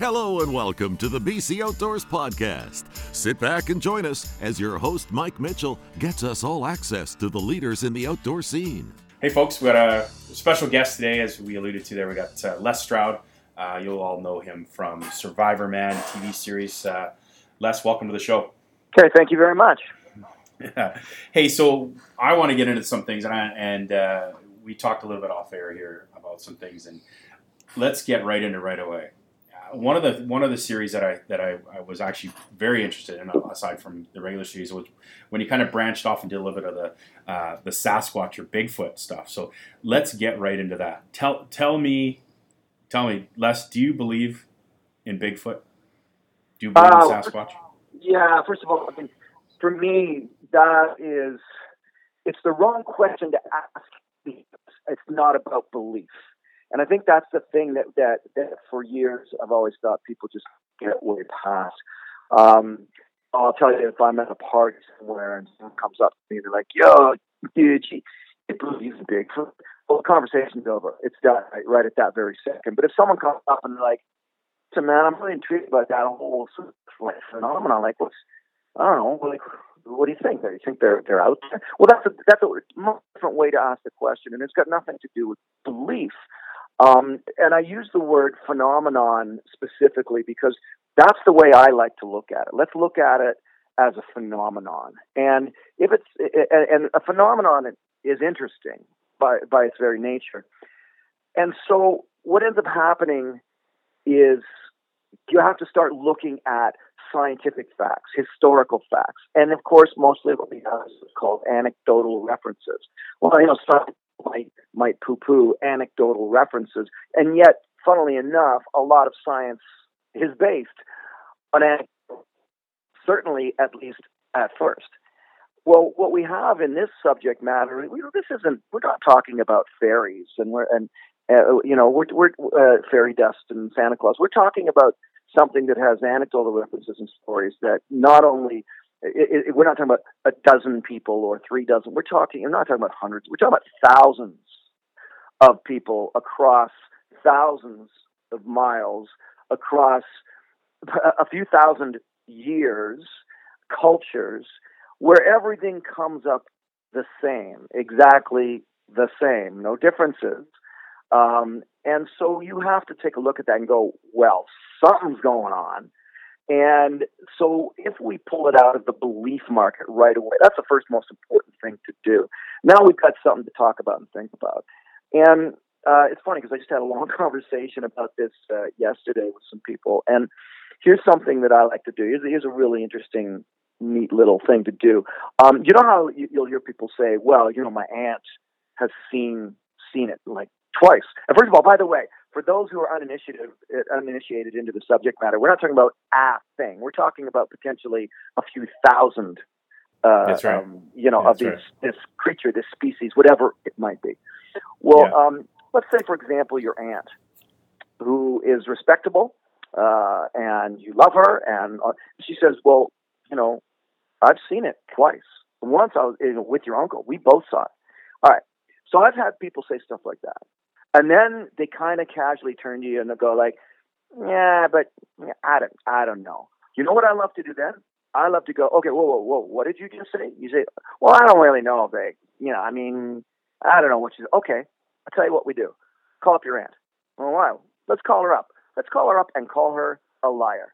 Hello and welcome to the BC Outdoors Podcast. Sit back and join us as your host, Mike Mitchell, gets us all access to the leaders in the outdoor scene. Hey, folks, we got a special guest today, as we alluded to there. We got uh, Les Stroud. Uh, you'll all know him from Survivor Man TV series. Uh, Les, welcome to the show. Okay, thank you very much. hey, so I want to get into some things, and, I, and uh, we talked a little bit off air here about some things, and let's get right into right away one of the one of the series that I that I, I, was actually very interested in, aside from the regular series, was when you kind of branched off and did a little bit of the uh, the Sasquatch or Bigfoot stuff. So let's get right into that. Tell tell me, tell me, Les, do you believe in Bigfoot? Do you believe uh, in Sasquatch? Yeah. First of all, I mean, for me, that is it's the wrong question to ask. It's not about belief. And I think that's the thing that, that, that for years I've always thought people just get way past. Um, I'll tell you if I'm at a party somewhere and someone comes up to me, they're like, yo, dude, you, believe in Bigfoot? Well, the conversation's over. It's done right, right at that very second. But if someone comes up and they're like, so man, I'm really intrigued about that whole sort of phenomenon. Like, what's, I don't know, like, what do you think? Do you think they're they're out there? Well, that's a that's a different way to ask the question, and it's got nothing to do with belief. Um, and I use the word phenomenon specifically because that's the way I like to look at it. Let's look at it as a phenomenon. And if it's and a phenomenon is interesting by by its very nature. And so what ends up happening is you have to start looking at scientific facts, historical facts, and of course, mostly what we have is called anecdotal references. Well, you know, might might poo-poo anecdotal references, and yet, funnily enough, a lot of science is based on anecdote, certainly at least at first. Well, what we have in this subject matter, we, this isn't. We're not talking about fairies and we're and uh, you know we're we're uh, fairy dust and Santa Claus. We're talking about something that has anecdotal references and stories that not only it, it, we're not talking about a dozen people or three dozen. We're talking. We're not talking about hundreds. We're talking about thousands of people across thousands of miles, across a few thousand years, cultures, where everything comes up the same, exactly the same, no differences. Um, and so you have to take a look at that and go, well, something's going on. And so if we pull it out of the belief market right away, that's the first most important thing to do. Now we've got something to talk about and think about. And uh, it's funny because I just had a long conversation about this uh, yesterday with some people. And here's something that I like to do. Here's, here's a really interesting, neat little thing to do. Um, you know how you, you'll hear people say, well, you know, my aunt has seen seen it like twice. And first of all, by the way, for those who are uninitiated, uninitiated into the subject matter, we're not talking about a thing. We're talking about potentially a few thousand, uh, right. um, you know, That's of right. this this creature, this species, whatever it might be. Well, yeah. um, let's say, for example, your aunt, who is respectable, uh, and you love her, and uh, she says, "Well, you know, I've seen it twice. Once I was you know, with your uncle. We both saw it. All right. So I've had people say stuff like that. And then they kind of casually turn to you and they go like, "Yeah, but I don't, I don't know." You know what I love to do then? I love to go, "Okay, whoa, whoa, whoa, what did you just say?" You say, "Well, I don't really know, they, you know, I mean, I don't know what you." Okay, I'll tell you what we do. Call up your aunt. Well, wow, let's call her up. Let's call her up and call her a liar.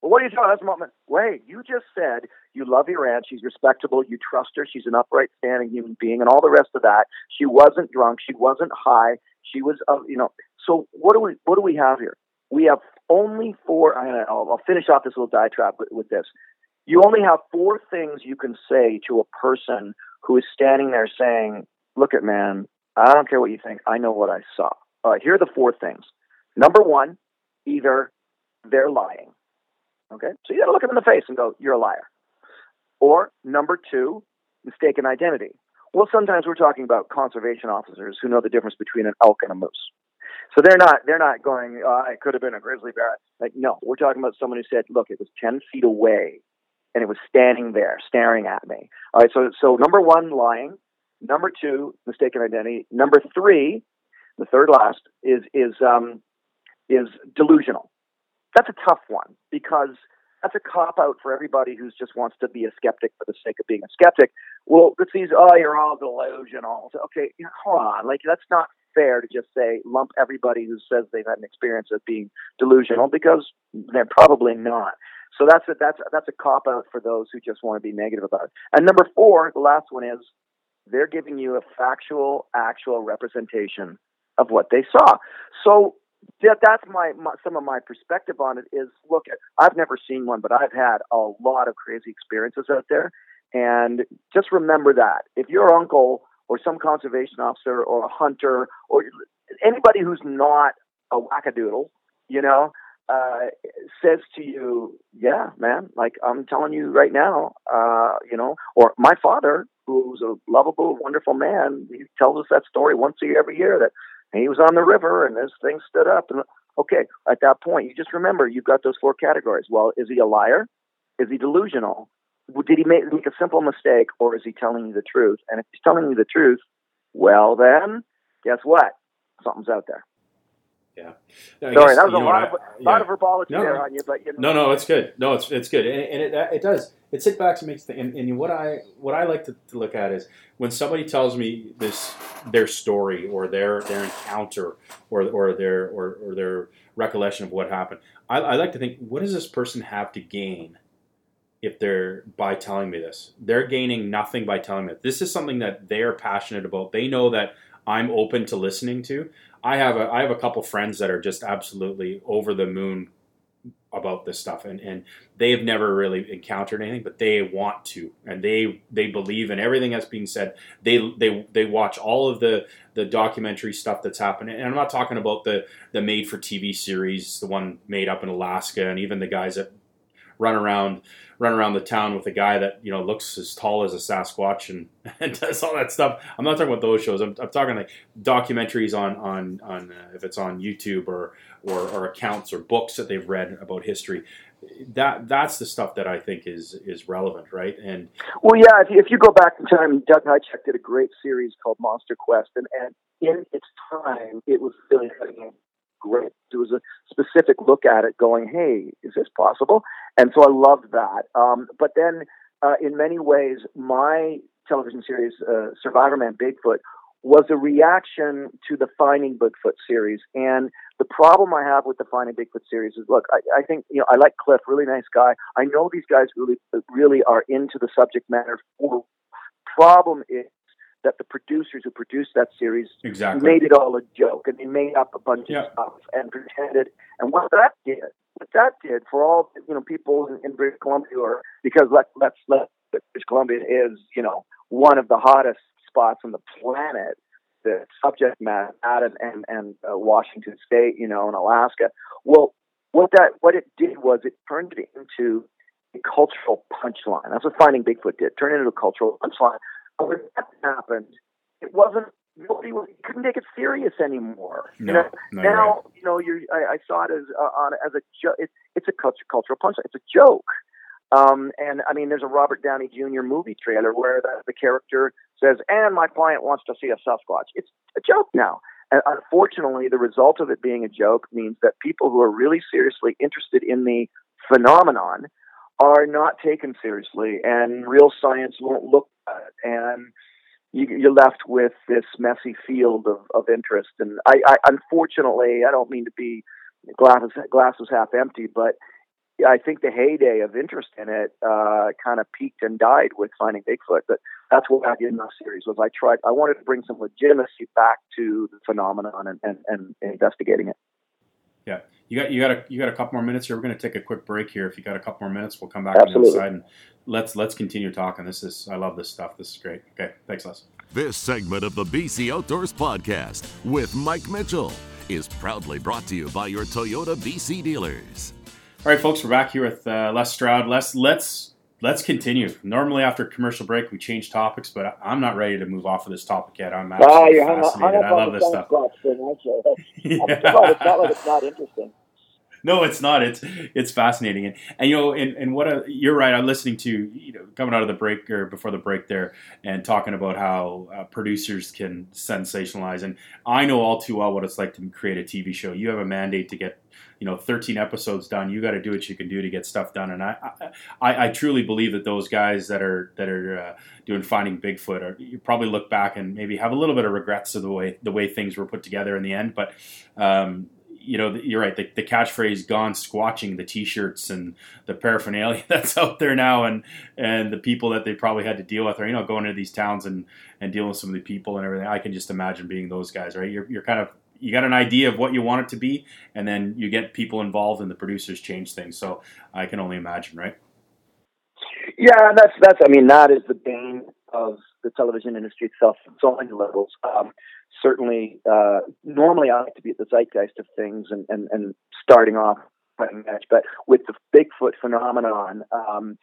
Well, what are you doing? That's a moment. Wait, you just said you love your aunt. She's respectable. You trust her. She's an upright, standing human being, and all the rest of that. She wasn't drunk. She wasn't high. She was, uh, you know. So what do we what do we have here? We have only four. I'll, I'll finish off this little diatribe with, with this. You only have four things you can say to a person who is standing there saying, "Look at man, I don't care what you think. I know what I saw." Here are the four things. Number one, either they're lying. Okay, so you got to look them in the face and go, "You're a liar." Or number two, mistaken identity. Well, sometimes we're talking about conservation officers who know the difference between an elk and a moose. So they're not they're not going. Oh, could have been a grizzly bear. Like no, we're talking about someone who said, "Look, it was ten feet away, and it was standing there, staring at me." All right. So so number one, lying. Number two, mistaken identity. Number three, the third last is is um, is delusional. That's a tough one because that's a cop out for everybody who just wants to be a skeptic for the sake of being a skeptic. Well, it's these, oh, you're all delusional. Okay, hold on. Like, that's not fair to just say, lump everybody who says they've had an experience of being delusional because they're probably not. So that's a, that's, that's a cop out for those who just want to be negative about it. And number four, the last one is they're giving you a factual, actual representation of what they saw. So that, that's my, my, some of my perspective on it is look I've never seen one but I've had a lot of crazy experiences out there. And just remember that if your uncle or some conservation officer or a hunter or anybody who's not a wackadoodle you know uh, says to you, "Yeah, man, like I'm telling you right now, uh, you know," or my father, who's a lovable, wonderful man, he tells us that story once a year, every year that he was on the river and this thing stood up. And okay, at that point, you just remember you've got those four categories. Well, is he a liar? Is he delusional? Did he make, make a simple mistake, or is he telling you the truth? And if he's telling you the truth, well, then guess what? Something's out there. Yeah. No, Sorry, guess, that was a lot, I, of, yeah. lot of verbology no, there on you, but you know. No, no, it's good. No, it's it's good, and, and it uh, it does. It sits back and makes the and, and what I what I like to, to, look at is when somebody tells me this their story or their their encounter or or their or, or their recollection of what happened. I, I like to think, what does this person have to gain? if they're by telling me this. They're gaining nothing by telling me. This is something that they're passionate about. They know that I'm open to listening to. I have a I have a couple friends that are just absolutely over the moon about this stuff and, and they have never really encountered anything but they want to and they they believe in everything that's being said. They they they watch all of the the documentary stuff that's happening and i'm not talking about the the made for tv series the one made up in alaska and even the guys that run around run around the town with a guy that you know looks as tall as a Sasquatch and, and does all that stuff. I'm not talking about those shows. I'm, I'm talking like documentaries on on on uh, if it's on YouTube or, or or accounts or books that they've read about history. That that's the stuff that I think is is relevant, right? And well, yeah. If you, if you go back in time, Doug Hajicek did a great series called Monster Quest, and and in its time, it was really great. There was a specific look at it going, hey, is this possible? And so I loved that. Um, but then uh, in many ways, my television series, uh, Survivor Man Bigfoot, was a reaction to the Finding Bigfoot series. And the problem I have with the Finding Bigfoot series is, look, I, I think you know I like Cliff, really nice guy. I know these guys really, really are into the subject matter. The problem is that the producers who produced that series exactly. made it all a joke and they made up a bunch yeah. of stuff and pretended. And what that did, what that did for all you know people in, in British Columbia, or because let let's let British Columbia is you know one of the hottest spots on the planet. The subject matter and and, and uh, Washington State, you know, and Alaska. Well, what that what it did was it turned it into a cultural punchline. That's what Finding Bigfoot did. Turn it into a cultural punchline when that happened, it wasn't nobody was, couldn't take it serious anymore. No, you know, no, now right. you know you're. I, I saw it as uh, on as a jo- it, it's a culture, cultural punch. It's a joke. Um, and I mean, there's a Robert Downey Jr. movie trailer where the, the character says, "And my client wants to see a Sasquatch." It's a joke now. And unfortunately, the result of it being a joke means that people who are really seriously interested in the phenomenon are not taken seriously, and real science won't look. And you, you're left with this messy field of, of interest. And I, I, unfortunately, I don't mean to be glasses glasses half empty, but I think the heyday of interest in it uh, kind of peaked and died with Finding Bigfoot. But that's what I did in that series was I tried. I wanted to bring some legitimacy back to the phenomenon and, and, and investigating it. Yeah, you got you got a you got a couple more minutes here. We're going to take a quick break here. If you got a couple more minutes, we'll come back Absolutely. on the other side and let's let's continue talking. This is I love this stuff. This is great. Okay, thanks, Les. This segment of the BC Outdoors podcast with Mike Mitchell is proudly brought to you by your Toyota BC dealers. All right, folks, we're back here with uh, Les Stroud. Les, let's let's continue. Normally, after commercial break, we change topics, but I'm not ready to move off of this topic yet. I'm absolutely fascinated. I love this stuff. Thing, yeah. it's not like it's not interesting. no, it's not. It's it's fascinating, and, and you know, and, and what a, you're right. I'm listening to you know coming out of the break or before the break there, and talking about how uh, producers can sensationalize, and I know all too well what it's like to create a TV show. You have a mandate to get you know 13 episodes done you got to do what you can do to get stuff done and i i, I truly believe that those guys that are that are uh, doing finding bigfoot are you probably look back and maybe have a little bit of regrets of the way the way things were put together in the end but um, you know, you're right. The, the, catchphrase "gone squatching," the T-shirts and the paraphernalia that's out there now, and and the people that they probably had to deal with, or you know, going into these towns and and dealing with some of the people and everything. I can just imagine being those guys, right? You're you're kind of you got an idea of what you want it to be, and then you get people involved, and the producers change things. So I can only imagine, right? Yeah, that's that's. I mean, that is the bane of the television industry itself. So many levels. Um, certainly, uh, normally I like to be at the zeitgeist of things and and, and starting off edge, but with the Bigfoot phenomenon, um,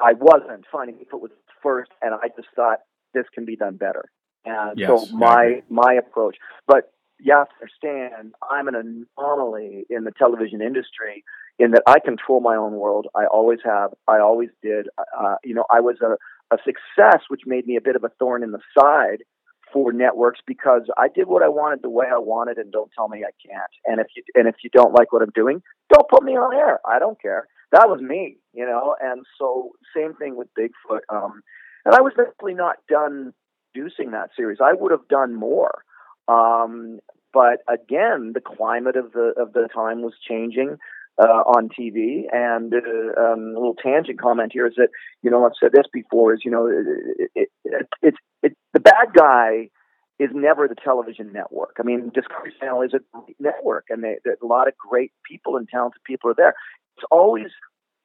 I wasn't. Finding Bigfoot was first, and I just thought this can be done better. And yes, so my my approach, but you have to understand, I'm an anomaly in the television industry in that I control my own world. I always have. I always did. Uh, you know, I was a, a success, which made me a bit of a thorn in the side for networks because I did what I wanted the way I wanted, and don't tell me I can't. And if you and if you don't like what I'm doing, don't put me on air. I don't care. That was me, you know. And so, same thing with Bigfoot. Um, and I was definitely not done producing that series. I would have done more. Um, but again, the climate of the of the time was changing uh, on TV. And uh, um, a little tangent comment here is that you know I've said this before is you know it, it, it, it's it, the bad guy is never the television network. I mean, Discovery Channel is a great network, and they, a lot of great people and talented people are there. It's always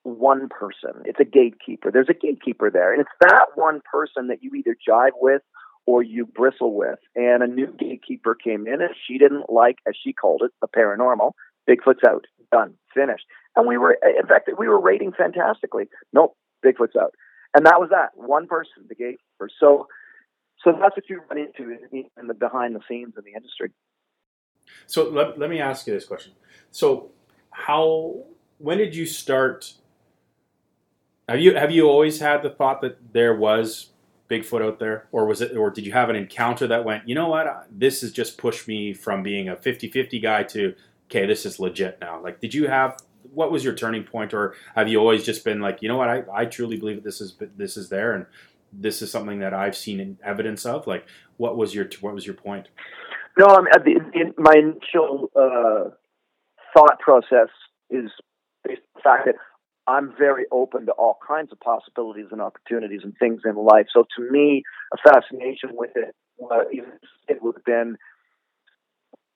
one person. It's a gatekeeper. There's a gatekeeper there, and it's that one person that you either jive with or you bristle with. And a new gatekeeper came in and she didn't like, as she called it, the paranormal. Bigfoot's out. Done. Finished. And we were, in fact, we were rating fantastically. Nope, Bigfoot's out. And that was that. One person, the gatekeeper. So, so that's what you run into in the behind the scenes in the industry. So let, let me ask you this question. So how, when did you start? Have you, have you always had the thought that there was Bigfoot out there, or was it, or did you have an encounter that went, you know what, this has just pushed me from being a 50-50 guy to, okay, this is legit now. Like, did you have, what was your turning point, or have you always just been like, you know what, I, I truly believe that this is this is there, and this is something that I've seen evidence of. Like, what was your what was your point? No, I mean, my initial uh, thought process is based on the fact that I'm very open to all kinds of possibilities and opportunities and things in life. So to me, a fascination with it, uh, it would have been,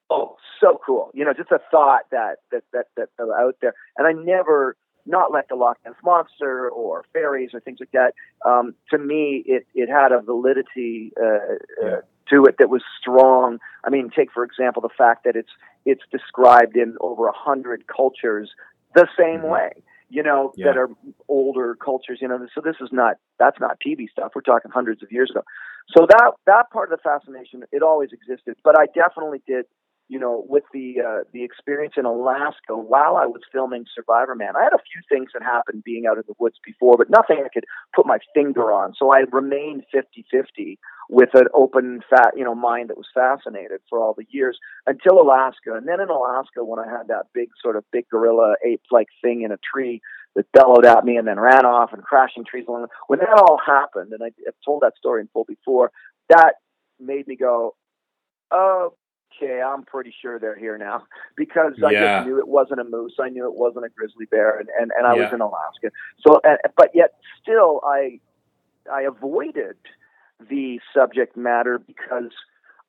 oh, so cool. You know, just a thought that that that that, out there, and I never. Not like the Loch Ness monster or fairies or things like that. Um, to me, it it had a validity uh, uh yeah. uh, to it that was strong. I mean, take for example the fact that it's it's described in over a hundred cultures the same mm-hmm. way you know, yeah. that are older cultures, you know. So this is not that's not TV stuff. We're talking hundreds of years ago. So that that part of the fascination it always existed, but I definitely did you know, with the uh, the experience in Alaska while I was filming Survivor Man, I had a few things that happened being out in the woods before, but nothing I could put my finger on. So I remained 50-50 with an open, fat, you know, mind that was fascinated for all the years until Alaska. And then in Alaska, when I had that big sort of big gorilla ape-like thing in a tree that bellowed at me and then ran off and crashing trees along. When that all happened, and I, I've told that story in full before, that made me go, oh okay, I'm pretty sure they're here now because I yeah. just knew it wasn't a moose. I knew it wasn't a grizzly bear, and and, and I yeah. was in Alaska. So, uh, but yet still, I I avoided the subject matter because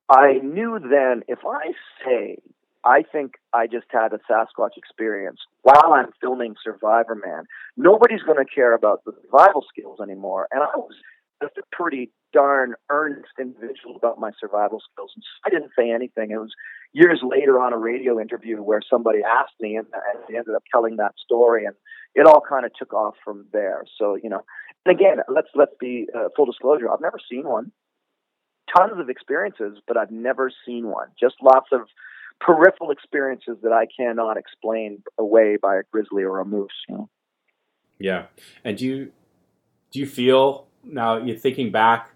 I knew then if I say I think I just had a Sasquatch experience while I'm filming Survivor Man, nobody's going to care about the survival skills anymore, and I was just a pretty darn earnest individual about my survival skills. And I didn't say anything. It was years later on a radio interview where somebody asked me, and I ended up telling that story, and it all kind of took off from there. So you know, and again, let's let's be uh, full disclosure. I've never seen one. Tons of experiences, but I've never seen one. Just lots of peripheral experiences that I cannot explain away by a grizzly or a moose. You know? Yeah, and do you do you feel now you're thinking back?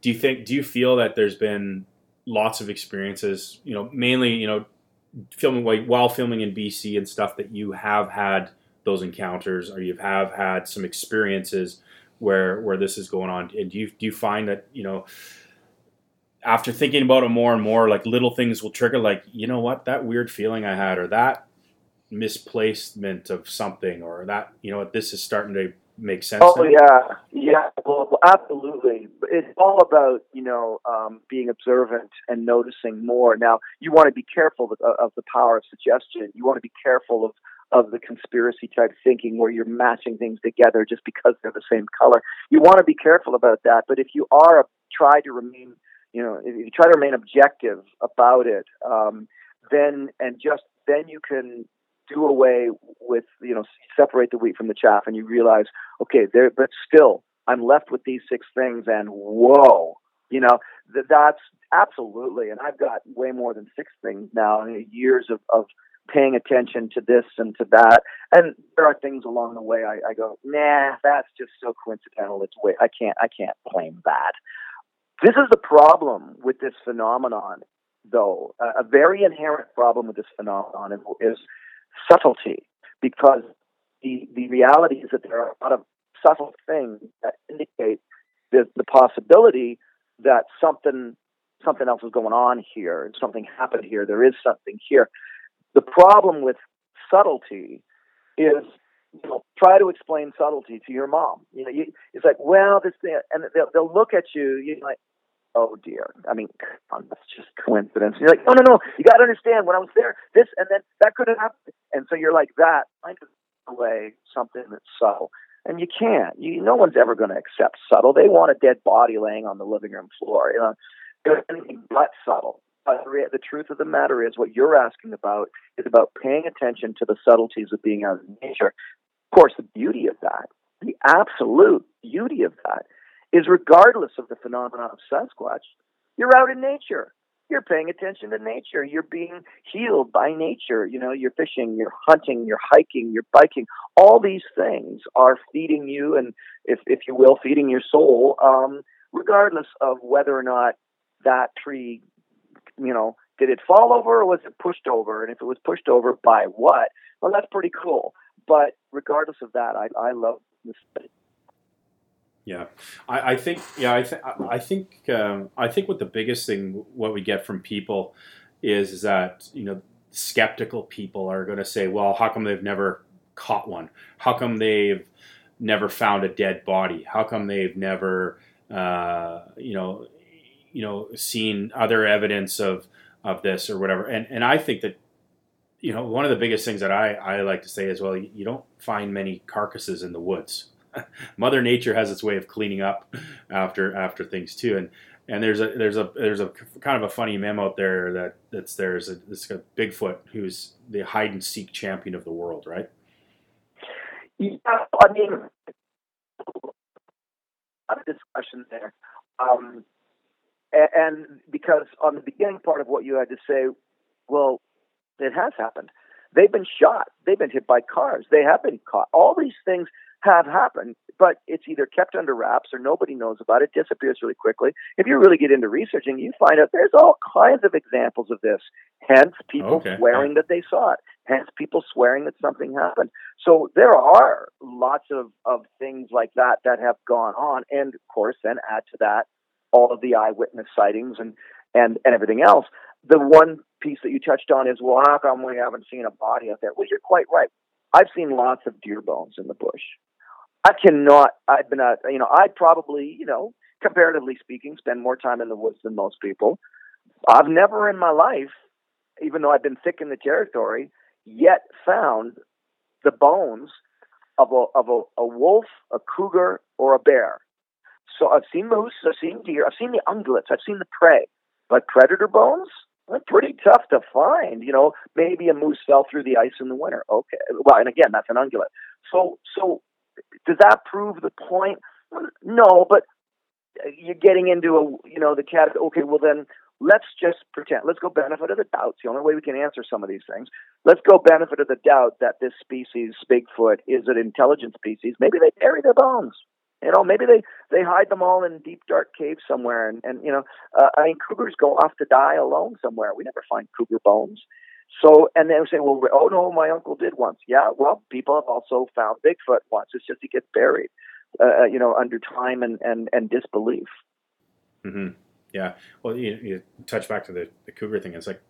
Do you think do you feel that there's been lots of experiences? You know, mainly you know filming while filming in BC and stuff that you have had those encounters or you have had some experiences where where this is going on and do you do you find that you know after thinking about it more and more like little things will trigger like you know what that weird feeling i had or that misplacement of something or that you know what this is starting to make sense oh now? yeah yeah well absolutely it's all about you know um, being observant and noticing more now you want to be careful of, of the power of suggestion you want to be careful of of the conspiracy type thinking where you're matching things together just because they're the same color. You want to be careful about that. But if you are a, try to remain, you know, if you try to remain objective about it, um, then and just then you can do away with, you know, separate the wheat from the chaff, and you realize, okay, there, but still, I'm left with these six things, and whoa, you know, th- that's absolutely. And I've got way more than six things now. Years of, of paying attention to this and to that. And there are things along the way I, I go, nah, that's just so coincidental. It's way I can't I can't claim that. This is the problem with this phenomenon, though. a very inherent problem with this phenomenon is, is subtlety, because the the reality is that there are a lot of subtle things that indicate the, the possibility that something something else is going on here, and something happened here, there is something here. The problem with subtlety is, you know, try to explain subtlety to your mom. You know, you, it's like, well, this thing, and they'll, they'll look at you, you're like, oh dear. I mean, that's just coincidence. You're like, no, no, no. You got to understand when I was there, this and then that could have happened. And so you're like that, trying to away something that's subtle. And you can't. You, no one's ever going to accept subtle. They want a dead body laying on the living room floor. You know, anything but subtle. But the truth of the matter is, what you're asking about is about paying attention to the subtleties of being out in nature. Of course, the beauty of that, the absolute beauty of that, is regardless of the phenomenon of Sasquatch, you're out in nature. You're paying attention to nature. You're being healed by nature. You know, you're fishing, you're hunting, you're hiking, you're biking. All these things are feeding you, and if if you will, feeding your soul, um, regardless of whether or not that tree you know, did it fall over or was it pushed over? And if it was pushed over, by what? Well, that's pretty cool. But regardless of that, I, I love this. Yeah, I, I think yeah I, th- I think um, I think what the biggest thing what we get from people is, is that you know skeptical people are going to say, well, how come they've never caught one? How come they've never found a dead body? How come they've never uh, you know you know seen other evidence of of this or whatever. And and I think that you know one of the biggest things that I I like to say is well, you, you don't find many carcasses in the woods. Mother Nature has its way of cleaning up after after things too, and and there's a there's a there's a kind of a funny meme out there that that's there's a this a Bigfoot who's the hide and seek champion of the world, right? Yeah, I mean, a discussion there. Um, and because on the beginning part of what you had to say, well, it has happened. They've been shot. They've been hit by cars. They have been caught. All these things have happened, but it's either kept under wraps or nobody knows about it, disappears really quickly. If you really get into researching, you find out there's all kinds of examples of this. Hence, people okay. swearing that they saw it. Hence, people swearing that something happened. So there are lots of, of things like that that have gone on. And of course, then add to that all of the eyewitness sightings and, and, and everything else. The one piece that you touched on is, well, how come we haven't seen a body out there? Well, you're quite right. I've seen lots of deer bones in the bush. I cannot, I've been, a, you know, I probably, you know, comparatively speaking, spend more time in the woods than most people. I've never in my life, even though I've been thick in the territory, yet found the bones of a, of a, a wolf, a cougar, or a bear. So I've seen moose, I've seen deer, I've seen the ungulates, I've seen the prey, but predator bones, they're pretty tough to find. You know, maybe a moose fell through the ice in the winter. Okay, well, and again, that's an ungulate. So, so does that prove the point? No, but you're getting into a, you know, the cat. Okay, well then, let's just pretend. Let's go benefit of the doubt. It's the only way we can answer some of these things. Let's go benefit of the doubt that this species, Bigfoot, is an intelligent species. Maybe they bury their bones. You know, maybe they they hide them all in deep dark caves somewhere, and and you know, uh, I mean, cougars go off to die alone somewhere. We never find cougar bones. So, and then we say, well, oh no, my uncle did once. Yeah, well, people have also found Bigfoot once. It's just he gets buried, uh, uh, you know, under time and and and disbelief. Mm-hmm. Yeah. Well, you, you touch back to the, the cougar thing. It's like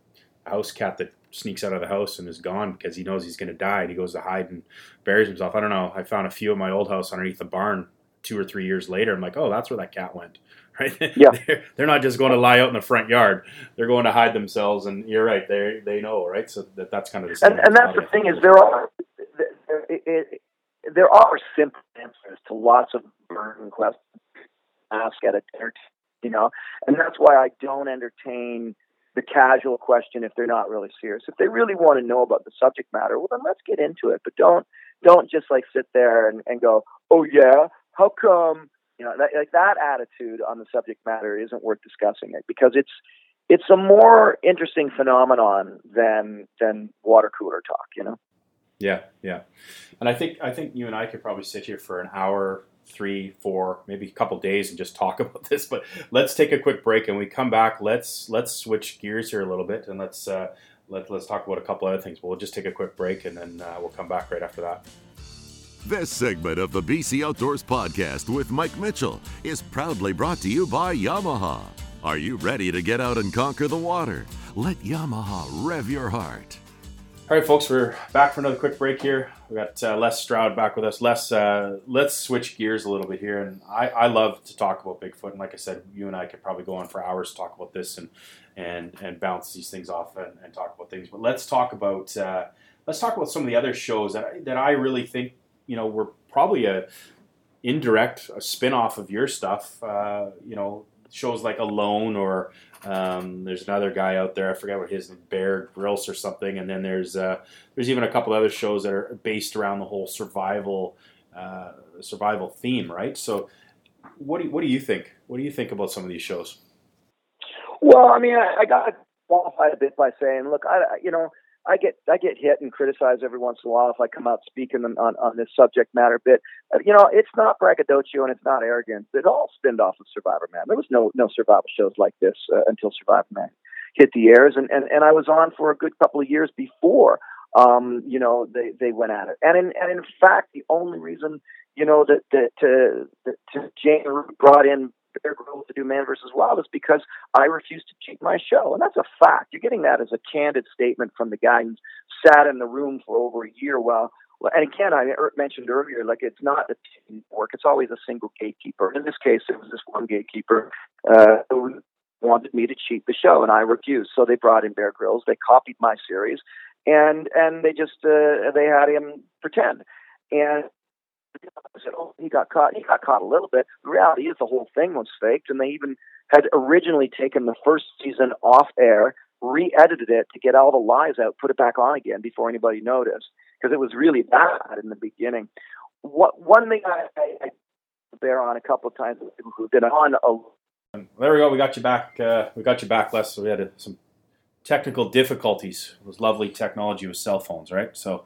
a house cat that sneaks out of the house and is gone because he knows he's going to die and he goes to hide and buries himself. I don't know. I found a few of my old house underneath the barn two or three years later. I'm like, oh, that's where that cat went. Right? Yeah. they're, they're not just going to lie out in the front yard. They're going to hide themselves. And you're right. They they know, right? So that, that's kind of the same. And, and that's the thing is there are there, it, there are simple answers to lots of burning questions ask at a dinner, you know, and that's why I don't entertain the casual question if they're not really serious. If they really want to know about the subject matter, well then let's get into it. But don't don't just like sit there and, and go, oh yeah, how come? You know, that, like that attitude on the subject matter isn't worth discussing it because it's it's a more interesting phenomenon than than water cooler talk. You know. Yeah, yeah, and I think I think you and I could probably sit here for an hour, three, four, maybe a couple days and just talk about this. But let's take a quick break, and we come back. Let's let's switch gears here a little bit, and let's uh, let let's talk about a couple other things. We'll just take a quick break, and then uh, we'll come back right after that. This segment of the BC Outdoors Podcast with Mike Mitchell is proudly brought to you by Yamaha. Are you ready to get out and conquer the water? Let Yamaha rev your heart. All right, folks, we're back for another quick break here. We got uh, Les Stroud back with us. Les, uh, let's switch gears a little bit here. And I, I love to talk about Bigfoot. And like I said, you and I could probably go on for hours to talk about this and and and bounce these things off and, and talk about things. But let's talk about uh, let's talk about some of the other shows that I, that I really think you know, were probably a indirect a spin-off of your stuff. Uh, you know, shows like Alone or um, there's another guy out there. I forget what his Bear Grylls or something. And then there's uh, there's even a couple other shows that are based around the whole survival uh, survival theme, right? So, what do you, what do you think? What do you think about some of these shows? Well, I mean, I, I got qualified a bit by saying, look, I you know I get I get hit and criticized every once in a while if I come out speaking on, on, this subject matter. But uh, you know, it's not braggadocio and it's not arrogance. It all spinned off of Survivor Man. There was no no survival shows like this uh, until Survivor Man hit the airs, and, and and I was on for a good couple of years before. Um, you know, they they went at it, and in and in fact, the only reason you know that that to that to Jane brought in Bear Grylls to do Man versus Wild is because I refuse to cheat my show, and that's a fact. You're getting that as a candid statement from the guy who's sat in the room for over a year while. Well, and again, I mentioned earlier, like it's not a team work; it's always a single gatekeeper. In this case, it was this one gatekeeper uh, who wanted me to cheat the show, and I refused. So they brought in Bear Grylls. They copied my series, and and they just uh, they had him pretend. And I said, "Oh, he got caught. He got caught a little bit." The reality is, the whole thing was faked, and they even had originally taken the first season off air, re-edited it to get all the lies out, put it back on again before anybody noticed, because it was really bad in the beginning. What one thing I, I, I bear on a couple of times who've been on a. There we go. We got you back. Uh, we got you back, Les. So we had some technical difficulties. It was lovely technology with cell phones, right? So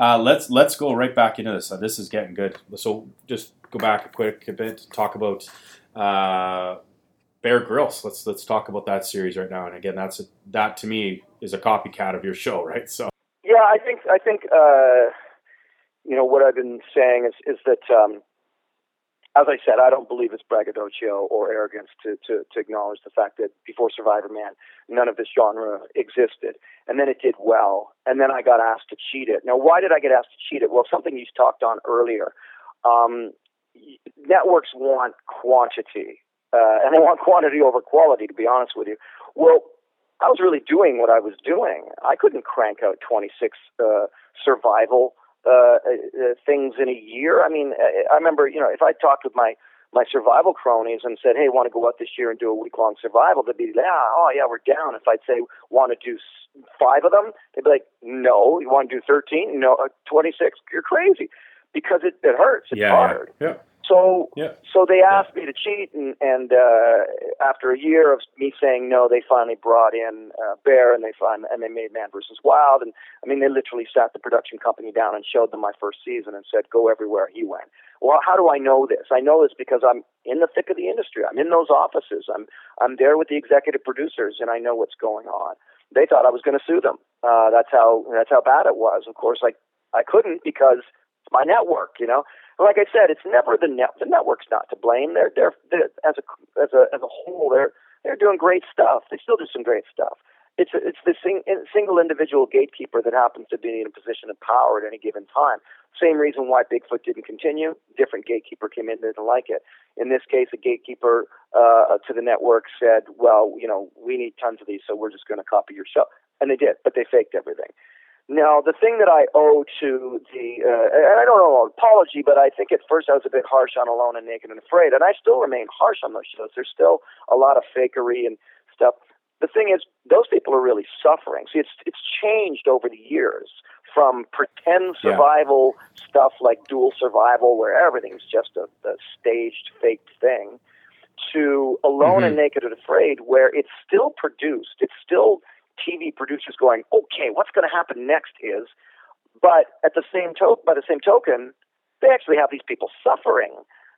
uh, let's let's go right back into this. Uh, this is getting good. So just go back a quick a bit, talk about uh, Bear Grylls. Let's let's talk about that series right now. And again, that's a, that to me is a copycat of your show, right? So yeah, I think I think uh, you know what I've been saying is is that um, as I said, I don't believe it's braggadocio or arrogance to, to, to acknowledge the fact that before Survivor Man, none of this genre existed. And then it did well. And then I got asked to cheat it. Now, why did I get asked to cheat it? Well, something you talked on earlier. Um, networks want quantity, uh, and they want quantity over quality, to be honest with you. Well, I was really doing what I was doing. I couldn't crank out 26 uh, survival uh, uh, things in a year. I mean, I remember, you know, if I talked with my my survival cronies and said, "Hey, want to go out this year and do a week long survival?" They'd be like, "Oh, yeah, we're down." If I'd say, "Want to do five of them?" They'd be like, "No, you want to do 13? No, uh, 26? You're crazy." Because it, it hurts. It's yeah, hard. Yeah. yeah. So, Yeah. so they asked me to cheat, and, and uh, after a year of me saying no, they finally brought in uh, Bear, and they find and they made Man versus Wild, and I mean they literally sat the production company down and showed them my first season and said go everywhere he went. Well, how do I know this? I know this because I'm in the thick of the industry. I'm in those offices. I'm I'm there with the executive producers, and I know what's going on. They thought I was going to sue them. Uh, that's how that's how bad it was. Of course, like I couldn't because it's my network, you know. Like I said, it's never the net. The network's not to blame. They're, they're they're as a as a as a whole, they're they're doing great stuff. They still do some great stuff. It's a, it's the sing, single individual gatekeeper that happens to be in a position of power at any given time. Same reason why Bigfoot didn't continue. Different gatekeeper came in didn't like it. In this case, a gatekeeper uh, to the network said, "Well, you know, we need tons of these, so we're just going to copy your show," and they did, but they faked everything. Now, the thing that I owe to the, uh, and I don't know apology, but I think at first I was a bit harsh on Alone and Naked and Afraid, and I still remain harsh on those shows. There's still a lot of fakery and stuff. The thing is, those people are really suffering. See, it's it's changed over the years from pretend Yeah. survival stuff like dual survival, where everything's just a, a staged, faked thing, to Alone and Naked and Afraid, where it's still produced. It's still TV producers going, okay, what's going to happen next is, but at the same to- by the same token, they actually have these people suffering,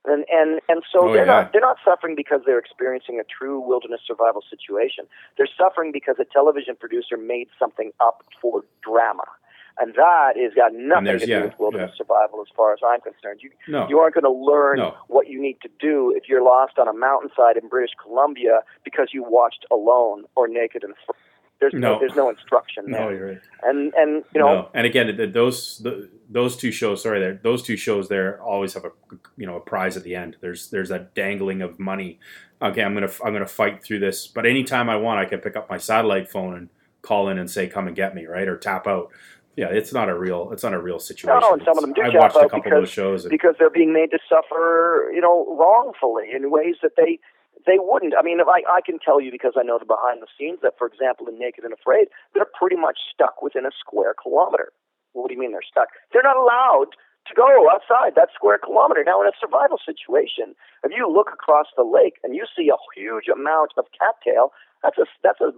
and and and so Oh, they're yeah. not they're not suffering because they're experiencing a true wilderness survival situation. They're suffering because a television producer made something up for drama. And that has got nothing to do yeah, with wilderness yeah. survival, as far as I'm concerned. You No. you aren't going to learn No. what you need to do if you're lost on a mountainside in British Columbia because you watched Alone or Naked and Afraid. There's no, No. there's no instruction No, there. you're right. And and you know no. And again, th- th- those th those two shows, sorry, there, those two shows there always have a you know a prize at the end. There's there's that dangling of money. Okay, I'm gonna I'm gonna fight through this, but anytime I want, I can pick up my satellite phone and call in and say, "Come and get me," right, or tap out. Yeah, it's not a real it's not a real situation. No, and some of them do I've watched a couple because- of those shows. And, because they're being made to suffer, you know, wrongfully in ways that they they wouldn't. I mean, if I I can tell you because I know the behind the scenes that, for example, in Naked and Afraid, they're pretty much stuck within a square kilometer. What do you mean they're stuck? They're not allowed to go outside that square kilometer. Now, in a survival situation, if you look across the lake and you see a huge amount of cattail, that's a that's a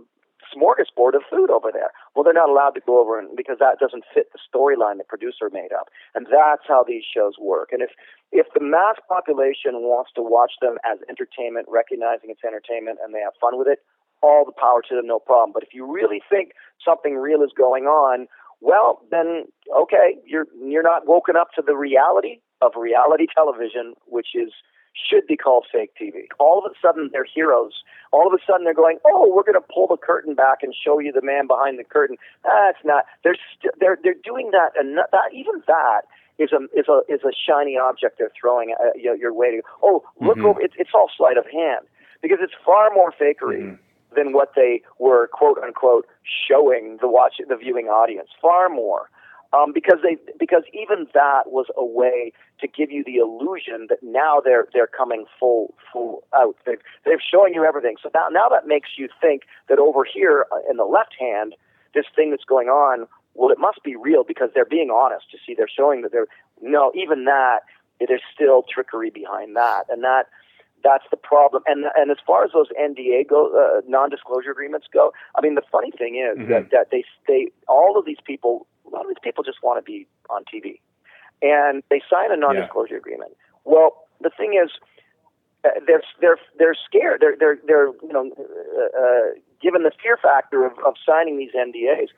smorgasbord of food over there. Well, they're not allowed to go over and because that doesn't fit the storyline the producer made up, and that's how these shows work. And if if the mass population wants to watch them as entertainment, recognizing it's entertainment, and they have fun with it, all the power to them, no problem. But if you really think something real is going on, well, then okay, you're you're not woken up to the reality of reality television, which is should be called fake TV. All of a sudden, they're heroes. All of a sudden, they're going, "Oh, we're going to pull the curtain back and show you the man behind the curtain." That's not. They're st- they're they're doing that, and that even that is a is a is a shiny object they're throwing at your, your way to. Oh, look Mhm. over! It's it's all sleight of hand because it's far more fakery Mhm. than what they were quote unquote showing the watch the viewing audience. Far more. Um, because they because even that was a way to give you the illusion that now they're they're coming full full out. They're, they're showing you everything. So now now that makes you think that over here uh, in the left hand, this thing that's going on, well, it must be real because they're being honest. You see, they're showing that they're no, even that there's still trickery behind that, and that that's the problem. And and as far as those NDA go, uh, non-disclosure agreements go, I mean, the funny thing is Mhm. that that they they all of these people, a lot of these people just want to be on TV, and they sign a non-disclosure agreement. Well, the thing is, uh, they're they're they're scared. They're they're they're you know, uh, uh, given the fear factor of, of signing these NDAs.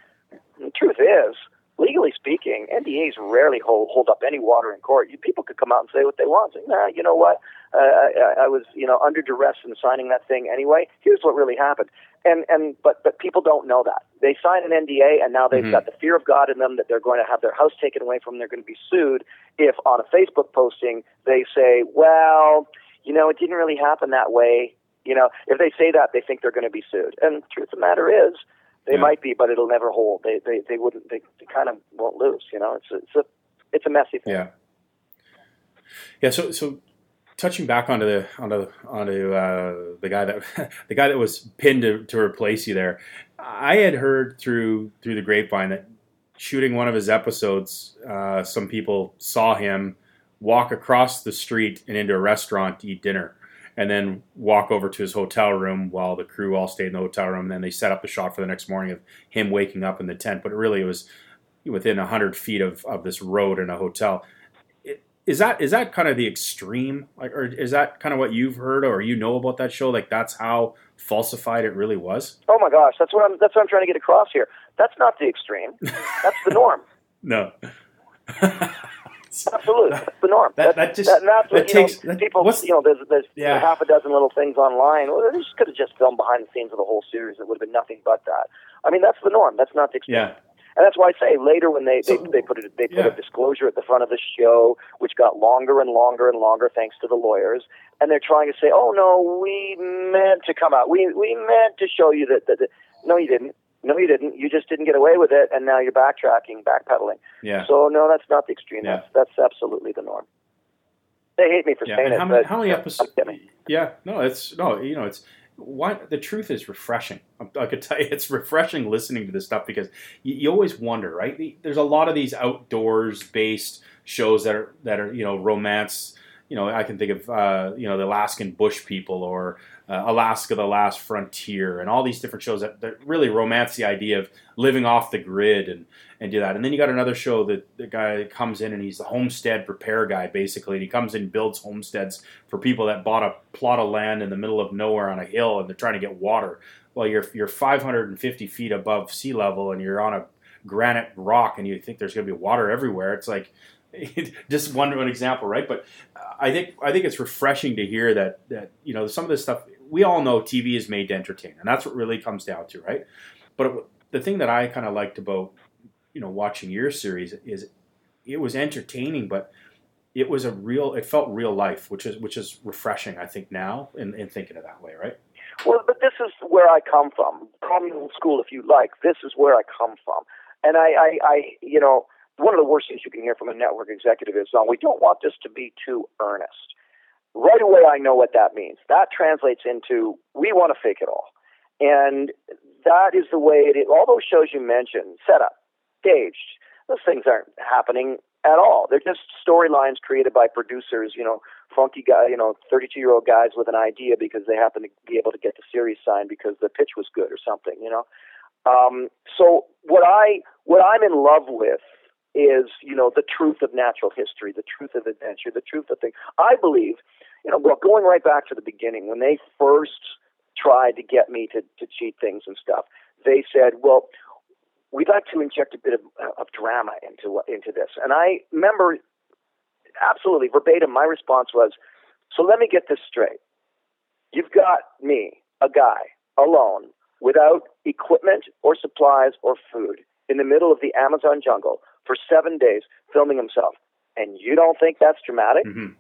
The truth is, legally speaking, NDAs rarely hold, hold up any water in court. You, people could come out and say what they want. Say, nah, you know what? Uh, I, I was, you know, under duress in signing that thing anyway. Here's what really happened. And and but but people don't know that they sign an NDA and now they've Mhm. got the fear of God in them that they're going to have their house taken away from them. They're going to be sued if on a Facebook posting they say, well, you know, it didn't really happen that way. You know, if they say that, they think they're going to be sued. And the truth of the matter is, they Yeah. might be, but it'll never hold. They they they wouldn't. They, they kind of won't lose. You know, it's a, it's a it's a messy thing. Yeah. Yeah. So so touching back onto the onto onto uh, the guy that the guy that was pinned to, to replace you there, I had heard through through the grapevine that shooting one of his episodes, uh, some people saw him walk across the street and into a restaurant to eat dinner, and then walk over to his hotel room while the crew all stayed in the hotel room. And then they set up the shot for the next morning of him waking up in the tent. But really, it was within hundred feet of, of this road in a hotel. Is that is that kind of the extreme, like, or is that kind of what you've heard or you know about that show? Like that's how falsified it really was. Oh my gosh, that's what I'm that's what I'm trying to get across here. That's not the extreme. That's the norm. no. Absolutely, that's the norm. That, that just that, that's what, that takes know, people. you know, there's there's yeah. half a dozen little things online. Well, they just could have just filmed behind the scenes of the whole series. It would have been nothing but that. I mean, that's the norm. That's not the extreme. Yeah. And that's why I say later when they they, they put a, they put yeah. a disclosure at the front of the show, which got longer and longer and longer thanks to the lawyers, and they're trying to say, oh no, we meant to come out, we we meant to show you that that, that no, you didn't. No, you didn't. You just didn't get away with it, and now you're backtracking, backpedaling. Yeah. So no, that's not the extreme. Yeah. That's that's absolutely the norm. They hate me for yeah. saying how it. Many, how many episodes? Yeah. No, it's no. You know, it's what the truth is refreshing. I could tell you, it's refreshing listening to this stuff because you, you always wonder, right? There's a lot of these outdoors based shows that are that are you know romance. You know, I can think of uh, you know the Alaskan Bush People or uh, Alaska: The Last Frontier, and all these different shows that, that really romance the idea of living off the grid and and do that. And then you got another show that the guy comes in and he's the homestead repair guy basically, and he comes in and builds homesteads for people that bought a plot of land in the middle of nowhere on a hill and they're trying to get water. Well, you're you're 550 feet above sea level and you're on a granite rock and you think there's going to be water everywhere. It's like just one, one example, right? But I think I think it's refreshing to hear that that you know some of this stuff we all know TV is made to entertain, and that's what really comes down to, right? But it, the thing that I kind of liked about you know watching your series is it was entertaining, but it was a real it felt real life, which is which is refreshing. I think now in, in thinking of that way, right? Well, but this is where I come from. Call me old school if you like. This is where I come from, and I, I, I you know one of the worst things you can hear from a network executive is, oh, we don't want this to be too earnest. Right away, I know what that means. That translates into we want to fake it all. And that is the way it is. All those shows you mentioned, set up, staged, those things aren't happening at all. They're just storylines created by producers, you know, funky guy, you know, 32 year old guys with an idea because they happen to be able to get the series signed because the pitch was good or something, you know. Um, so what I what I'm in love with is you know the truth of natural history, the truth of adventure, the truth of things. I believe, you know, well, going right back to the beginning when they first tried to get me to to cheat things and stuff, they said, well. We'd like to inject a bit of, of drama into into this, and I remember absolutely verbatim. My response was, "So let me get this straight. You've got me, a guy, alone, without equipment or supplies or food, in the middle of the Amazon jungle, for seven days filming himself. And you don't think that's dramatic? Mm-hmm.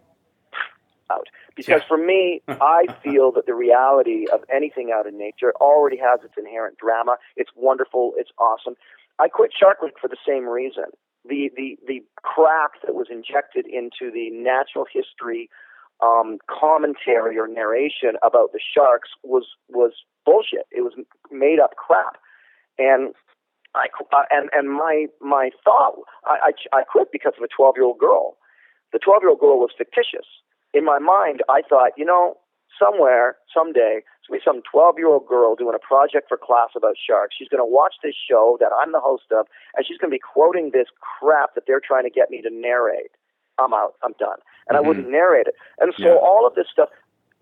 Out. Because yeah. for me, I feel that the reality of anything out in nature already has its inherent drama. It's wonderful. It's awesome. I quit Shark Week for the same reason. The, the, the crap that was injected into the natural history um, commentary or narration about the sharks was was bullshit. It was made up crap, and I uh, and and my my thought I, I I quit because of a 12 year old girl. The 12 year old girl was fictitious. In my mind, I thought, you know, somewhere, someday, there's gonna be some 12 year old girl doing a project for class about sharks. She's gonna watch this show that I'm the host of, and she's gonna be quoting this crap that they're trying to get me to narrate. I'm out. I'm done. And mm-hmm. I wouldn't narrate it. And so yeah. all of this stuff.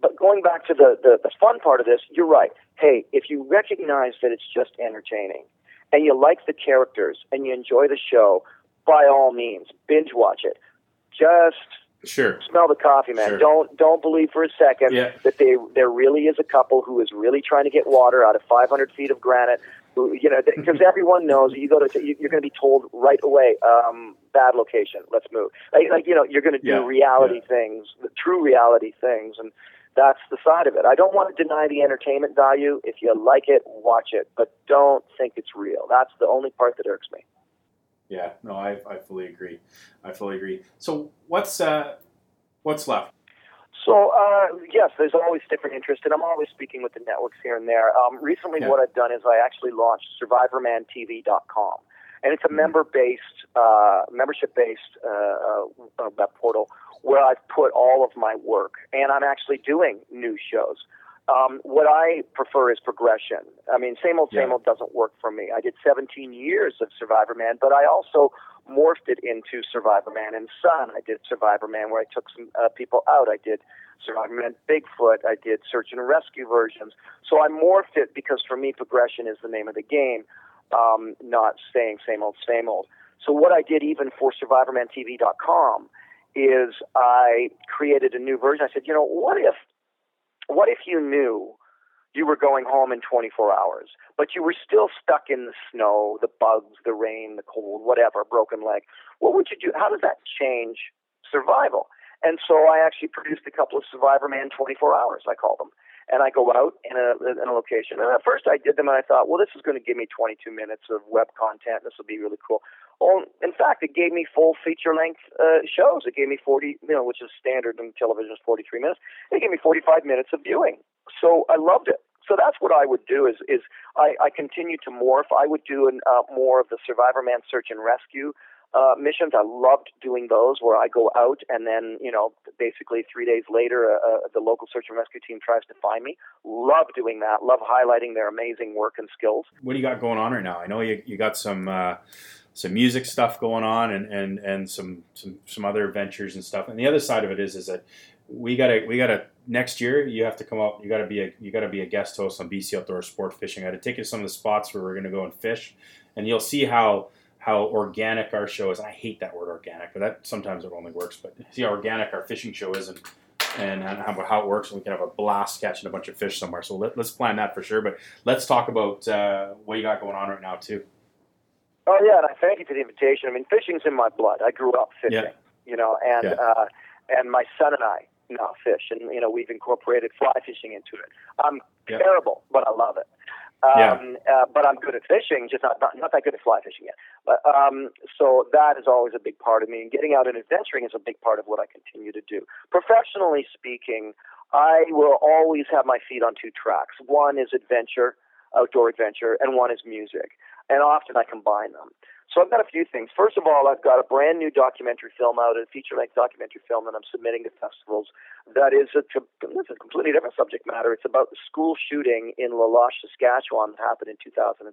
But going back to the, the the fun part of this, you're right. Hey, if you recognize that it's just entertaining and you like the characters and you enjoy the show, by all means, binge watch it. Just sure smell the coffee, man. Sure. Don't don't believe for a second yeah. that they there really is a couple who is really trying to get water out of 500 feet of granite. Who you know because everyone knows you go to you're going to be told right away um, bad location. Let's move. Like, like you know you're going to do yeah. reality yeah. things, the true reality things, and that's the side of it. I don't want to deny the entertainment value. If you like it, watch it, but don't think it's real. That's the only part that irks me. Yeah, no, I, I fully agree. I fully agree. So what's uh, what's left? So uh, yes, there's always different interest, and I'm always speaking with the networks here and there. Um, recently, yeah. what I've done is I actually launched SurvivorManTV.com, and it's a mm-hmm. member-based, uh, membership-based uh, uh, web portal where I've put all of my work, and I'm actually doing new shows. Um, what I prefer is progression. I mean, same old, same Yeah. old doesn't work for me. I did 17 years of Survivor Man, but I also morphed it into Survivor Man and Son. I did Survivor Man where I took some uh, people out. I did Survivor Man Bigfoot. I did search and rescue versions. So I morphed it because for me, progression is the name of the game, um, not staying same old, same old. So what I did even for SurvivorManTV.com is I created a new version. I said, you know, what if, what if you knew you were going home in 24 hours, but you were still stuck in the snow, the bugs, the rain, the cold, whatever, broken leg? What would you do? How does that change survival? And so I actually produced a couple of Survivor Man 24 hours, I call them. And I go out in a, in a location. And at first I did them and I thought, well, this is going to give me 22 minutes of web content. This will be really cool. Well, in fact, it gave me full feature length uh, shows. It gave me 40, you know, which is standard in television is 43 minutes. It gave me 45 minutes of viewing. So I loved it. So that's what I would do is is I, I continue to morph. I would do an, uh, more of the Survivor Man search and rescue uh, missions. I loved doing those where I go out and then, you know, basically three days later, uh, uh, the local search and rescue team tries to find me. Love doing that. Love highlighting their amazing work and skills. What do you got going on right now? I know you, you got some uh, some music stuff going on and, and, and some, some some other ventures and stuff. And the other side of it is is that we gotta we gotta next year you have to come up you gotta be a you gotta be a guest host on BC Outdoor Sport Fishing. I had to take you to some of the spots where we're gonna go and fish, and you'll see how how organic our show is. I hate that word organic, but that sometimes it only works. But see how organic our fishing show is, and and how, how it works, and we can have a blast catching a bunch of fish somewhere. So let, us plan that for sure. But let's talk about uh, what you got going on right now too. Oh yeah, and I thank you for the invitation. I mean, fishing's in my blood. I grew up fishing, Yeah. you know, and Yeah. uh, and my son and I now fish, and you know, we've incorporated fly fishing into it. I'm Yeah. terrible, but I love it. Um, uh, but I'm good at fishing, just not, not not that good at fly fishing yet. But um, so that is always a big part of me, and getting out and adventuring is a big part of what I continue to do. Professionally speaking, I will always have my feet on two tracks. One is adventure, outdoor adventure, and one is music. And often I combine them. So I've got a few things. First of all, I've got a brand new documentary film out, a feature-length documentary film that I'm submitting to festivals. That is a, it's a completely different subject matter. It's about the school shooting in La Loche, Saskatchewan, that happened in 2016.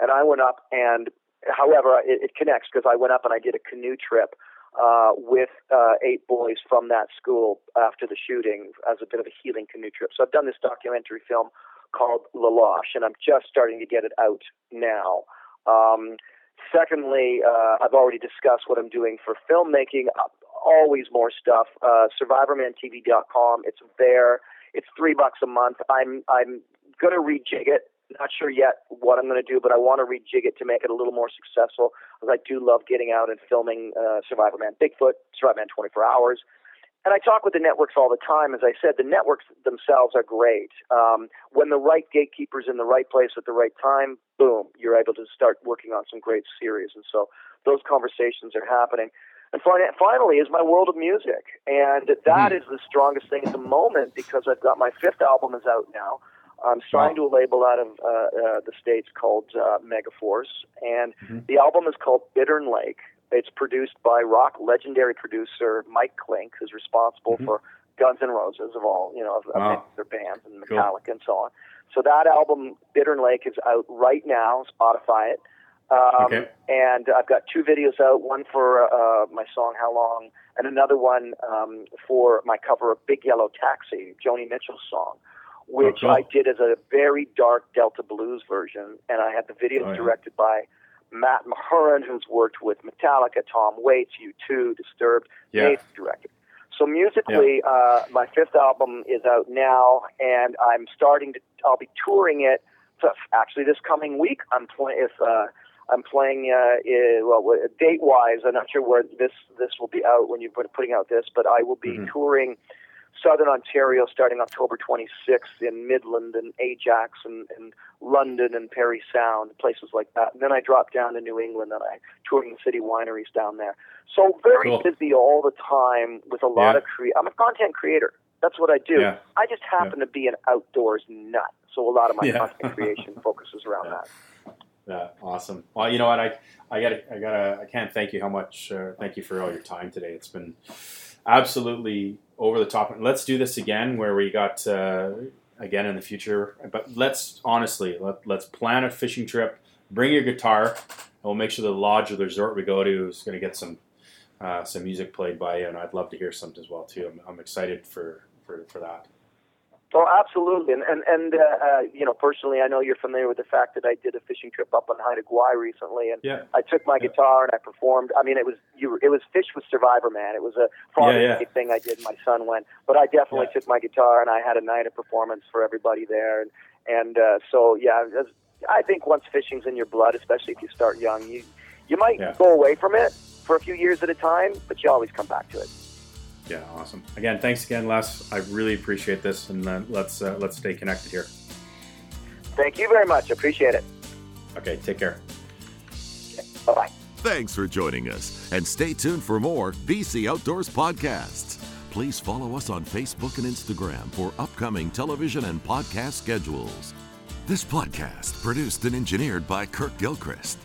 And I went up and, however, it, it connects because I went up and I did a canoe trip uh, with uh, eight boys from that school after the shooting as a bit of a healing canoe trip. So I've done this documentary film called La Loche, and I'm just starting to get it out now. Um, secondly, uh, I've already discussed what I'm doing for filmmaking. Uh, always more stuff. Uh, SurvivorManTV.com. It's there. It's three bucks a month. I'm I'm gonna rejig it. Not sure yet what I'm to do, but I want to rejig it to make it a little more successful. Because I do love getting out and filming uh, Survivor Man Bigfoot, Survivor Man 24 Hours, and I talk with the networks all the time. As I said, the networks themselves are great. Um, when the right gatekeeper's in the right place at the right time, boom, you're able to start working on some great series. And so those conversations are happening. And finally is my world of music. And that is the strongest thing at the moment because I've got my fifth album is out now. I'm signed to a label out of uh, uh, the States called uh, Megaforce. And the album is called Bittern Lake. It's produced by rock legendary producer Mike Clink, who's responsible for Guns N' Roses of all, you know, of, Wow. of their bands and Cool. Metallica and so on. So that album, Bittern Lake, is out right now. Spotify it. Um, Okay. And I've got two videos out. One for uh, my song "How Long," and another one um, for my cover of "Big Yellow Taxi," Joni Mitchell's song, which cool. I did as a very dark Delta blues version. And I had the videos Oh, yeah. directed by Matt Mahurin, who's worked with Metallica, Tom Waits, U2, Disturbed. Yeah. Directed. So musically, uh, my fifth album is out now, and I'm starting to. I'll be touring it. So actually, this coming week, I'm playing. If uh, I'm playing, uh, i- well, date wise, I'm not sure where this this will be out when you're putting out this, but I will be Mhm. touring Southern Ontario starting October 26th in Midland and Ajax and, and London and Parry Sound, places like that. And then I drop down to New England and I touring the city wineries down there. So very Cool. busy all the time with a lot Yeah. of cre- I'm a content creator. That's what I do. Yeah. I just happen to be an outdoors nut. So a lot of my Yeah. content creation focuses around Yeah. that. Yeah, awesome. Well, you know what? I I got I got I can't thank you how much. Uh, thank you for all your time today. It's been absolutely over the top. Let's do this again, where we got uh, again in the future. But let's honestly let, let's plan a fishing trip. Bring your guitar, and we'll make sure the lodge or the resort we go to is going to get some uh, some music played by you, and I'd love to hear some as well too. I'm, I'm excited for, for for that. Oh, absolutely, and and, and uh, uh, you know, personally, I know you're familiar with the fact that I did a fishing trip up on Haida Gwaii recently, and yeah. I took my yeah. guitar and I performed. I mean, it was you, it was Fish with Survivor Man. It was a Father's yeah, thing I did. My son went, but I definitely took my guitar and I had a night of performance for everybody there, and and uh, so yeah, I think once fishing's in your blood, especially if you start young, you you might go away from it for a few years at a time, but you always come back to it. Yeah, awesome. Again, thanks again, Les. I really appreciate this, and uh, let's uh, let's stay connected here. Thank you very much. Appreciate it. Okay, take care. Okay, bye bye. Thanks for joining us, and stay tuned for more BC Outdoors podcasts. Please follow us on Facebook and Instagram for upcoming television and podcast schedules. This podcast produced and engineered by Kirk Gilchrist.